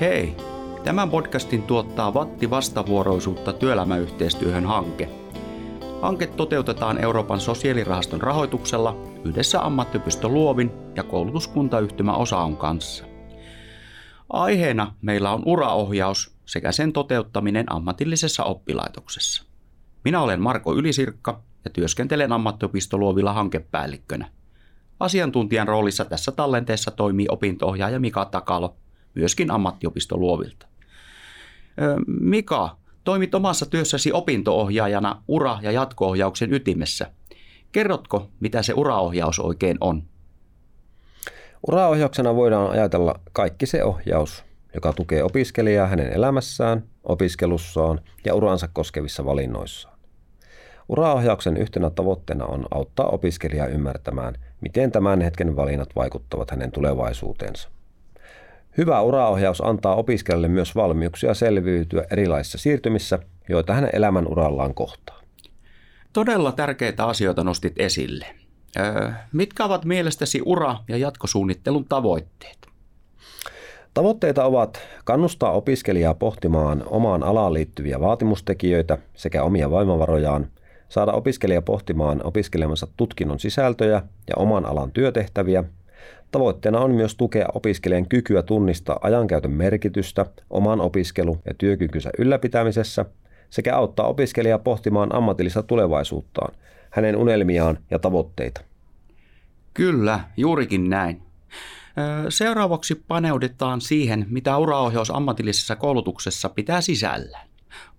Hei! Tämän podcastin tuottaa Vatti vastavuoroisuutta työelämäyhteistyöhön hanke. Hanke toteutetaan Euroopan sosiaalirahaston rahoituksella yhdessä ammattiopisto Luovin ja koulutuskuntayhtymä Osaon kanssa. Aiheena meillä on uraohjaus sekä sen toteuttaminen ammatillisessa oppilaitoksessa. Minä olen Marko Ylisirkka ja työskentelen ammattiopisto Luovilla hankepäällikkönä. Asiantuntijan roolissa tässä tallenteessa toimii opintoohjaaja Mika Takalo, myöskin ammattiopisto Luovilta. Mika, toimit omassa työssäsi opintoohjaajana ura- ja jatkoohjauksen ytimessä. Kerrotko, mitä se uraohjaus oikein on? Uraohjauksena voidaan ajatella kaikki se ohjaus, joka tukee opiskelijaa hänen elämässään, opiskelussaan ja uransa koskevissa valinnoissaan. Uraohjauksen yhtenä tavoitteena on auttaa opiskelijaa ymmärtämään, miten tämän hetken valinnat vaikuttavat hänen tulevaisuuteensa. Hyvä uraohjaus antaa opiskelijalle myös valmiuksia selviytyä erilaisissa siirtymissä, joita hänen elämän urallaan kohtaa. Todella tärkeitä asioita nostit esille. mitkä ovat mielestäsi ura- ja jatkosuunnittelun tavoitteet? Tavoitteita ovat kannustaa opiskelijaa pohtimaan omaan alaan liittyviä vaatimustekijöitä sekä omia voimavarojaan, saada opiskelija pohtimaan opiskelemansa tutkinnon sisältöjä ja oman alan työtehtäviä Tavoitteena on myös tukea opiskelijan kykyä tunnistaa ajankäytön merkitystä oman opiskelu- ja työkykynsä ylläpitämisessä sekä auttaa opiskelijaa pohtimaan ammatillista tulevaisuuttaan, hänen unelmiaan ja tavoitteita. Kyllä, juurikin näin. Seuraavaksi paneudetaan siihen, mitä uraohjaus ammatillisessa koulutuksessa pitää sisällään.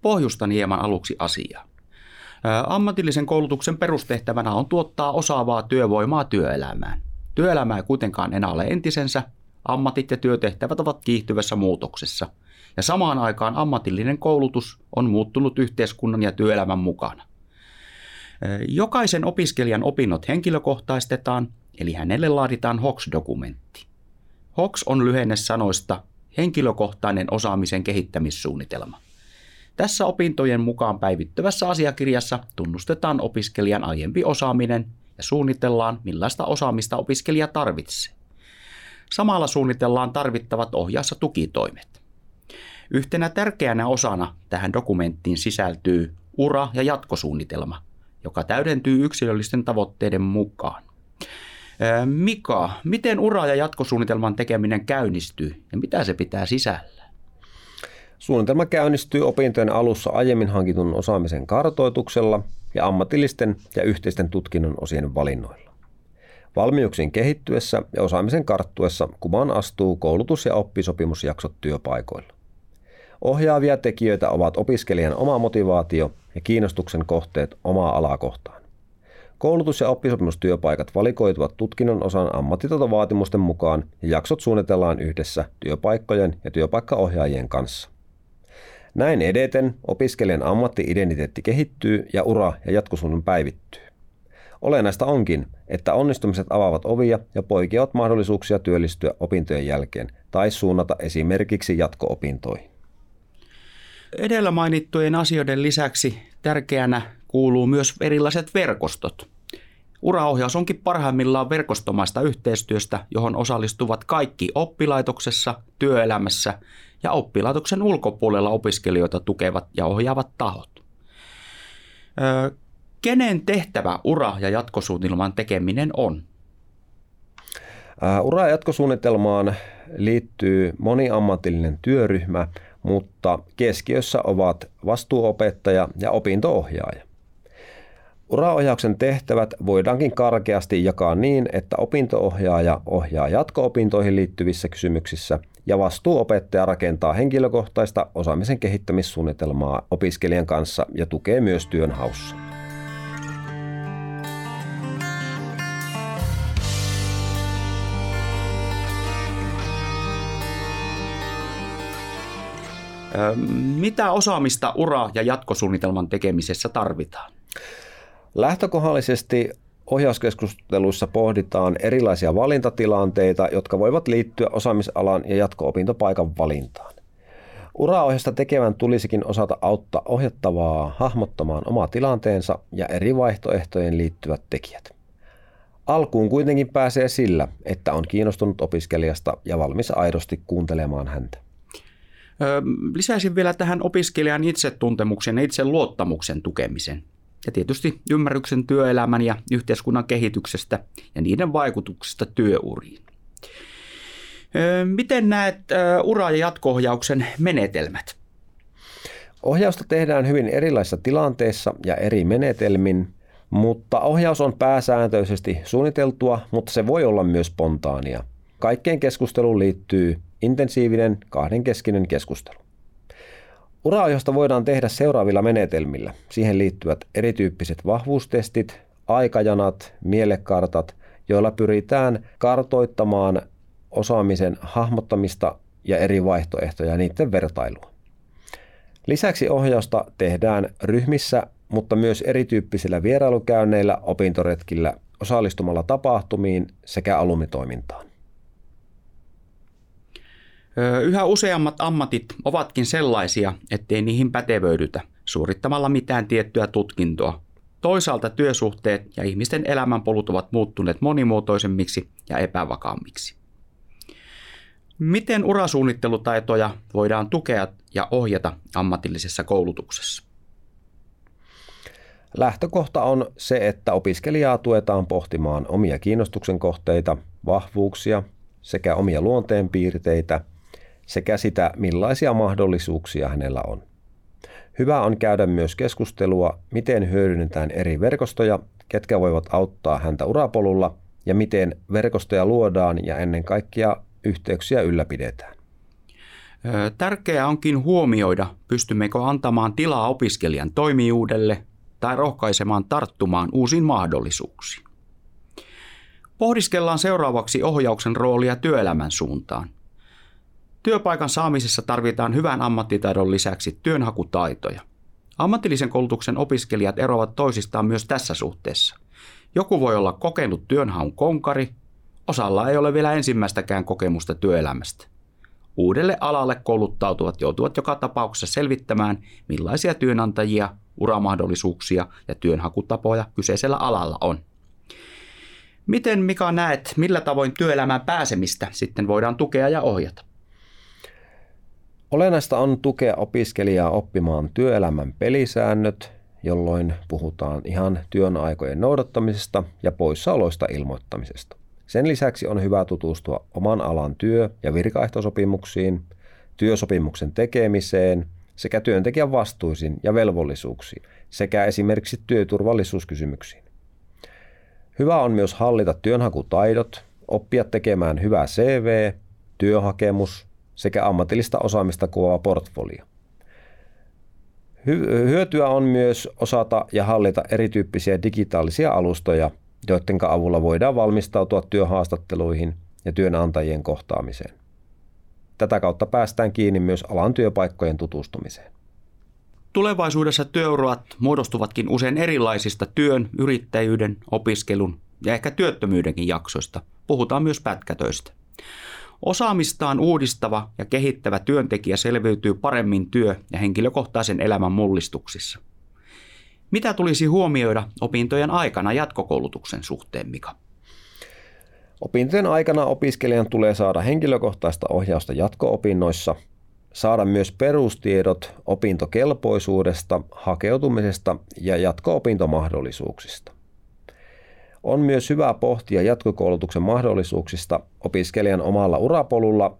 Pohjustan hieman aluksi asiaa. Ammatillisen koulutuksen perustehtävänä on tuottaa osaavaa työvoimaa työelämään. Työelämä ei kuitenkaan enää ole entisensä, ammatit ja työtehtävät ovat kiihtyvässä muutoksessa, ja samaan aikaan ammatillinen koulutus on muuttunut yhteiskunnan ja työelämän mukana. Jokaisen opiskelijan opinnot henkilökohtaistetaan, eli hänelle laaditaan HOX-dokumentti. HOX on lyhenne sanoista henkilökohtainen osaamisen kehittämissuunnitelma. Tässä opintojen mukaan päivittyvässä asiakirjassa tunnustetaan opiskelijan aiempi osaaminen ja suunnitellaan, millaista osaamista opiskelija tarvitsee. Samalla suunnitellaan tarvittavat ja tukitoimet. Yhtenä tärkeänä osana tähän dokumenttiin sisältyy ura- ja jatkosuunnitelma, joka täydentyy yksilöllisten tavoitteiden mukaan. Mika, miten ura- ja jatkosuunnitelman tekeminen käynnistyy ja mitä se pitää sisällä? Suunnitelma käynnistyy opintojen alussa aiemmin hankitun osaamisen kartoituksella ja ammatillisten ja yhteisten tutkinnon osien valinnoilla. Valmiuksien kehittyessä ja osaamisen karttuessa kuvan astuu koulutus- ja oppisopimusjaksot työpaikoilla. Ohjaavia tekijöitä ovat opiskelijan oma motivaatio ja kiinnostuksen kohteet omaa alaa kohtaan. Koulutus- ja oppisopimustyöpaikat valikoituvat tutkinnon osan ammattitaitovaatimusten mukaan ja jaksot suunnitellaan yhdessä työpaikkojen ja työpaikkaohjaajien kanssa. Näin edeten opiskelijan ammattiidentiteetti kehittyy ja ura ja jatkosuunnan päivittyy. Olennaista onkin, että onnistumiset avaavat ovia ja poikeavat mahdollisuuksia työllistyä opintojen jälkeen tai suunnata esimerkiksi jatko-opintoihin. Edellä mainittujen asioiden lisäksi tärkeänä kuuluu myös erilaiset verkostot. Uraohjaus onkin parhaimmillaan verkostomaista yhteistyöstä, johon osallistuvat kaikki oppilaitoksessa, työelämässä ja oppilaitoksen ulkopuolella opiskelijoita tukevat ja ohjaavat tahot. Öö, kenen tehtävä ura- ja jatkosuunnitelman tekeminen on? Ura- ja jatkosuunnitelmaan liittyy moniammatillinen työryhmä, mutta keskiössä ovat vastuuopettaja ja opintoohjaaja. Uraohjauksen tehtävät voidaankin karkeasti jakaa niin, että opintoohjaaja ohjaa jatko-opintoihin liittyvissä kysymyksissä ja vastuuopettaja rakentaa henkilökohtaista osaamisen kehittämissuunnitelmaa opiskelijan kanssa ja tukee myös työnhaussa. Mitä osaamista ura- ja jatkosuunnitelman tekemisessä tarvitaan? Lähtökohdallisesti ohjauskeskusteluissa pohditaan erilaisia valintatilanteita, jotka voivat liittyä osaamisalan ja jatko-opintopaikan valintaan. Uraohjasta tekevän tulisikin osata auttaa ohjattavaa hahmottamaan oma tilanteensa ja eri vaihtoehtojen liittyvät tekijät. Alkuun kuitenkin pääsee sillä, että on kiinnostunut opiskelijasta ja valmis aidosti kuuntelemaan häntä. Lisäisin vielä tähän opiskelijan itsetuntemuksen ja itseluottamuksen tukemisen. Ja tietysti ymmärryksen työelämän ja yhteiskunnan kehityksestä ja niiden vaikutuksista työuriin. Miten näet ura- ja jatko-ohjauksen menetelmät? Ohjausta tehdään hyvin erilaisissa tilanteissa ja eri menetelmin, mutta ohjaus on pääsääntöisesti suunniteltua, mutta se voi olla myös spontaania. Kaikkeen keskusteluun liittyy intensiivinen kahdenkeskinen keskustelu. Uraohjausta voidaan tehdä seuraavilla menetelmillä. Siihen liittyvät erityyppiset vahvuustestit, aikajanat, mielekartat, joilla pyritään kartoittamaan osaamisen hahmottamista ja eri vaihtoehtoja ja niiden vertailua. Lisäksi ohjausta tehdään ryhmissä, mutta myös erityyppisillä vierailukäynneillä, opintoretkillä, osallistumalla tapahtumiin sekä alumnitoimintaan. Yhä useammat ammatit ovatkin sellaisia, ettei niihin pätevöidytä suorittamalla mitään tiettyä tutkintoa. Toisaalta työsuhteet ja ihmisten elämänpolut ovat muuttuneet monimuotoisemmiksi ja epävakaammiksi. Miten urasuunnittelutaitoja voidaan tukea ja ohjata ammatillisessa koulutuksessa? Lähtökohta on se, että opiskelijaa tuetaan pohtimaan omia kiinnostuksen kohteita, vahvuuksia sekä omia luonteenpiirteitä sekä sitä, millaisia mahdollisuuksia hänellä on. Hyvä on käydä myös keskustelua, miten hyödynnetään eri verkostoja, ketkä voivat auttaa häntä urapolulla ja miten verkostoja luodaan ja ennen kaikkea yhteyksiä ylläpidetään. Tärkeää onkin huomioida, pystymmekö antamaan tilaa opiskelijan toimijuudelle tai rohkaisemaan tarttumaan uusiin mahdollisuuksiin. Pohdiskellaan seuraavaksi ohjauksen roolia työelämän suuntaan. Työpaikan saamisessa tarvitaan hyvän ammattitaidon lisäksi työnhakutaitoja. Ammatillisen koulutuksen opiskelijat eroavat toisistaan myös tässä suhteessa. Joku voi olla kokenut työnhaun konkari, osalla ei ole vielä ensimmäistäkään kokemusta työelämästä. Uudelle alalle kouluttautuvat joutuvat joka tapauksessa selvittämään, millaisia työnantajia, uramahdollisuuksia ja työnhakutapoja kyseisellä alalla on. Miten Mika näet, millä tavoin työelämään pääsemistä sitten voidaan tukea ja ohjata? Olennaista on tukea opiskelijaa oppimaan työelämän pelisäännöt, jolloin puhutaan ihan työn aikojen noudattamisesta ja poissaoloista ilmoittamisesta. Sen lisäksi on hyvä tutustua oman alan työ- ja virkaehtosopimuksiin, työsopimuksen tekemiseen sekä työntekijän vastuisiin ja velvollisuuksiin sekä esimerkiksi työturvallisuuskysymyksiin. Hyvä on myös hallita työnhakutaidot, oppia tekemään hyvä CV, työhakemus sekä ammatillista osaamista kuvaava portfolio. Hyötyä on myös osata ja hallita erityyppisiä digitaalisia alustoja, joiden avulla voidaan valmistautua työhaastatteluihin ja työnantajien kohtaamiseen. Tätä kautta päästään kiinni myös alan työpaikkojen tutustumiseen. Tulevaisuudessa työurat muodostuvatkin usein erilaisista työn, yrittäjyyden, opiskelun ja ehkä työttömyydenkin jaksoista. Puhutaan myös pätkätöistä. Osaamistaan uudistava ja kehittävä työntekijä selviytyy paremmin työ- ja henkilökohtaisen elämän mullistuksissa. Mitä tulisi huomioida opintojen aikana jatkokoulutuksen suhteen, Mika? Opintojen aikana opiskelijan tulee saada henkilökohtaista ohjausta jatko-opinnoissa, saada myös perustiedot opintokelpoisuudesta, hakeutumisesta ja jatko-opintomahdollisuuksista. On myös hyvä pohtia jatkokoulutuksen mahdollisuuksista opiskelijan omalla urapolulla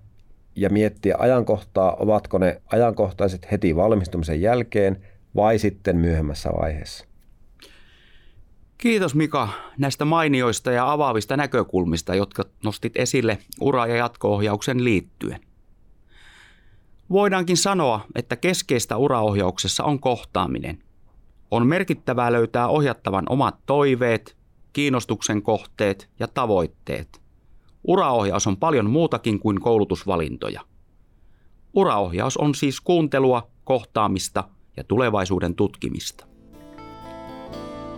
ja miettiä ajankohtaa, ovatko ne ajankohtaiset heti valmistumisen jälkeen vai sitten myöhemmässä vaiheessa. Kiitos Mika näistä mainioista ja avaavista näkökulmista, jotka nostit esille ura- ja jatko-ohjauksen liittyen. Voidaankin sanoa, että keskeistä uraohjauksessa on kohtaaminen. On merkittävää löytää ohjattavan omat toiveet, kiinnostuksen kohteet ja tavoitteet. Uraohjaus on paljon muutakin kuin koulutusvalintoja. Uraohjaus on siis kuuntelua, kohtaamista ja tulevaisuuden tutkimista.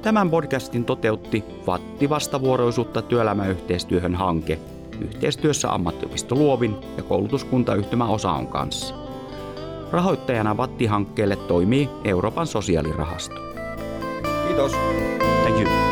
Tämän podcastin toteutti Vatti vastavuoroisuutta työelämäyhteistyöhön hanke yhteistyössä ammattiopisto Luovin ja koulutuskuntayhtymä Osaon kanssa. Rahoittajana Vatti-hankkeelle toimii Euroopan sosiaalirahasto. Kiitos. Thank you.